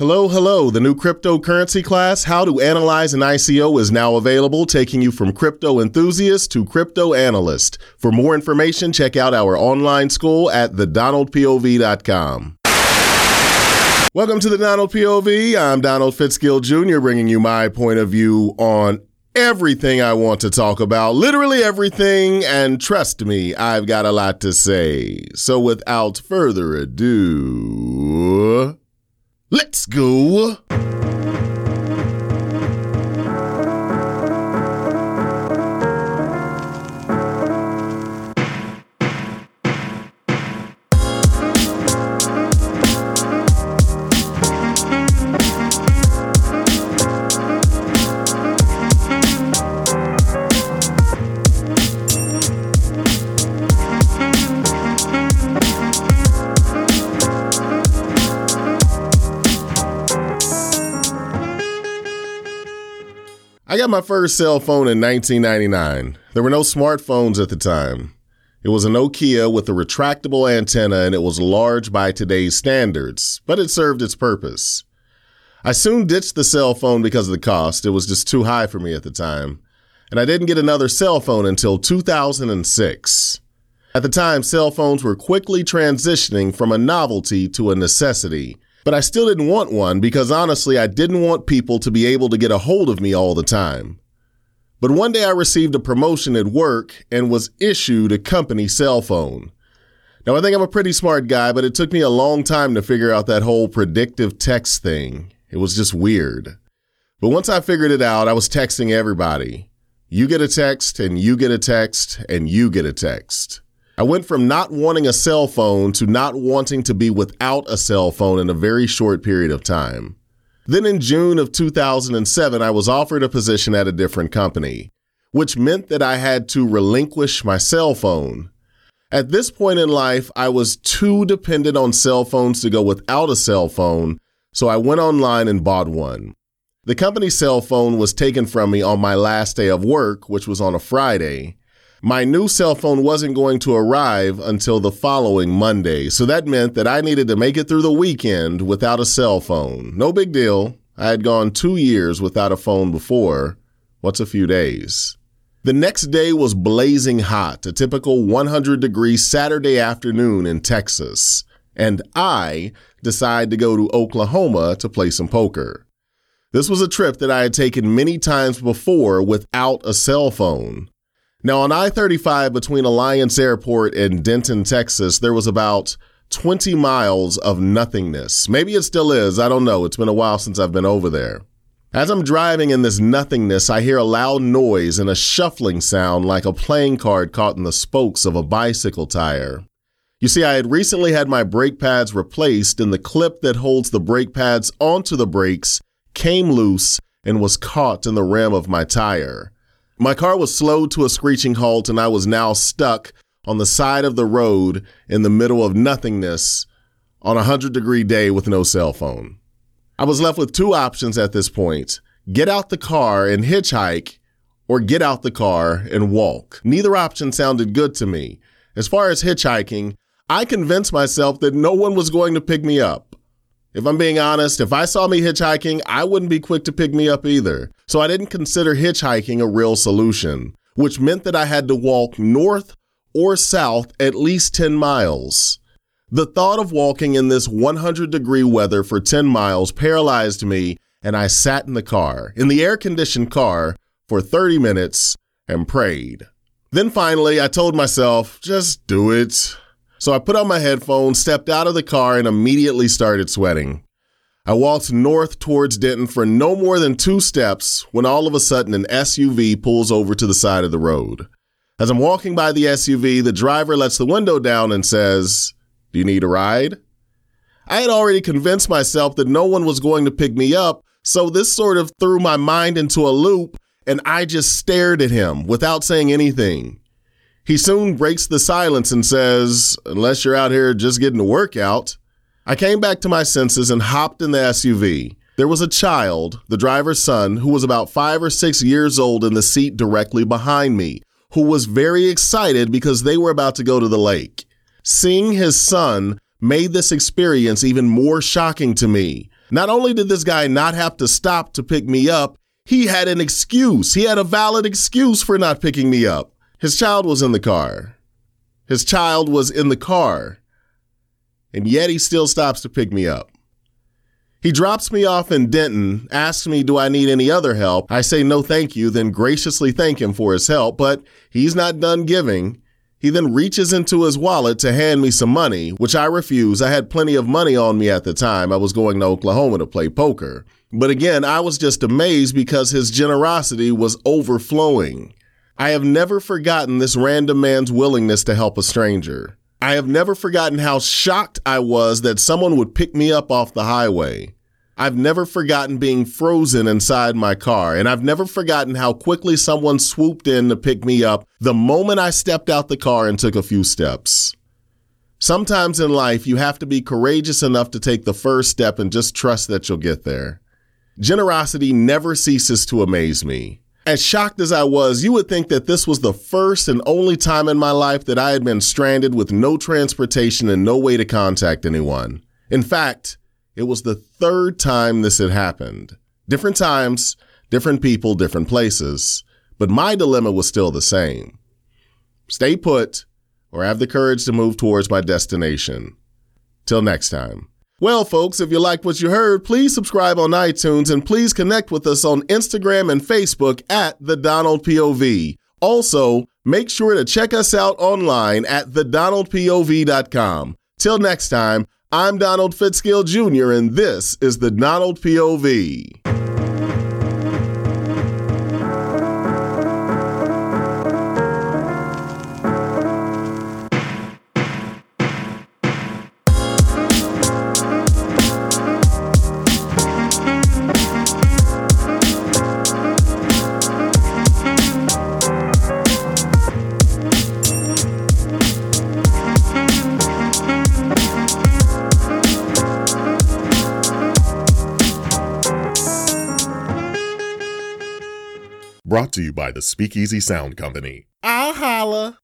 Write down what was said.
Hello, hello. The new cryptocurrency class, How to Analyze an ICO, is now available, taking you from crypto enthusiast to crypto analyst. For more information, check out our online school at thedonaldpov.com. Welcome to the Donald POV. I'm Donald Fitzgill Jr., bringing you my point of view on everything I want to talk about, literally everything, and trust me, I've got a lot to say. So without further ado, got my first cell phone in 1999. There were no smartphones at the time. It was a Nokia with a retractable antenna and it was large by today's standards, but it served its purpose. I soon ditched the cell phone because of the cost. It was just too high for me at the time. And I didn't get another cell phone until 2006. At the time, cell phones were quickly transitioning from a novelty to a necessity. But I still didn't want one because honestly, I didn't want people to be able to get a hold of me all the time. But one day I received a promotion at work and was issued a company cell phone. Now, I think I'm a pretty smart guy, but it took me a long time to figure out that whole predictive text thing. It was just weird. But once I figured it out, I was texting everybody. You get a text, and you get a text, and you get a text. I went from not wanting a cell phone to not wanting to be without a cell phone in a very short period of time. Then in June of 2007, I was offered a position at a different company, which meant that I had to relinquish my cell phone. At this point in life, I was too dependent on cell phones to go without a cell phone, so I went online and bought one. The company cell phone was taken from me on my last day of work, which was on a Friday. My new cell phone wasn't going to arrive until the following Monday, so that meant that I needed to make it through the weekend without a cell phone. No big deal. I had gone two years without a phone before. What's a few days? The next day was blazing hot, a typical 100 degree Saturday afternoon in Texas, and I decided to go to Oklahoma to play some poker. This was a trip that I had taken many times before without a cell phone. Now, on I 35 between Alliance Airport and Denton, Texas, there was about 20 miles of nothingness. Maybe it still is. I don't know. It's been a while since I've been over there. As I'm driving in this nothingness, I hear a loud noise and a shuffling sound like a playing card caught in the spokes of a bicycle tire. You see, I had recently had my brake pads replaced, and the clip that holds the brake pads onto the brakes came loose and was caught in the rim of my tire. My car was slowed to a screeching halt, and I was now stuck on the side of the road in the middle of nothingness on a 100 degree day with no cell phone. I was left with two options at this point get out the car and hitchhike, or get out the car and walk. Neither option sounded good to me. As far as hitchhiking, I convinced myself that no one was going to pick me up. If I'm being honest, if I saw me hitchhiking, I wouldn't be quick to pick me up either. So I didn't consider hitchhiking a real solution, which meant that I had to walk north or south at least 10 miles. The thought of walking in this 100 degree weather for 10 miles paralyzed me, and I sat in the car, in the air conditioned car, for 30 minutes and prayed. Then finally, I told myself, just do it. So I put on my headphones, stepped out of the car, and immediately started sweating. I walked north towards Denton for no more than two steps when all of a sudden an SUV pulls over to the side of the road. As I'm walking by the SUV, the driver lets the window down and says, Do you need a ride? I had already convinced myself that no one was going to pick me up, so this sort of threw my mind into a loop, and I just stared at him without saying anything. He soon breaks the silence and says, Unless you're out here just getting a workout. I came back to my senses and hopped in the SUV. There was a child, the driver's son, who was about five or six years old in the seat directly behind me, who was very excited because they were about to go to the lake. Seeing his son made this experience even more shocking to me. Not only did this guy not have to stop to pick me up, he had an excuse. He had a valid excuse for not picking me up. His child was in the car. His child was in the car. And yet he still stops to pick me up. He drops me off in Denton, asks me, Do I need any other help? I say, No, thank you, then graciously thank him for his help, but he's not done giving. He then reaches into his wallet to hand me some money, which I refuse. I had plenty of money on me at the time. I was going to Oklahoma to play poker. But again, I was just amazed because his generosity was overflowing. I have never forgotten this random man's willingness to help a stranger. I have never forgotten how shocked I was that someone would pick me up off the highway. I've never forgotten being frozen inside my car, and I've never forgotten how quickly someone swooped in to pick me up the moment I stepped out the car and took a few steps. Sometimes in life, you have to be courageous enough to take the first step and just trust that you'll get there. Generosity never ceases to amaze me. As shocked as I was, you would think that this was the first and only time in my life that I had been stranded with no transportation and no way to contact anyone. In fact, it was the third time this had happened. Different times, different people, different places. But my dilemma was still the same stay put or have the courage to move towards my destination. Till next time. Well, folks, if you liked what you heard, please subscribe on iTunes and please connect with us on Instagram and Facebook at The Donald POV. Also, make sure to check us out online at thedonaldpov.com. Till next time, I'm Donald Fitzgill Jr., and this is the Donald POV. Brought to you by the Speakeasy Sound Company. I'll holla.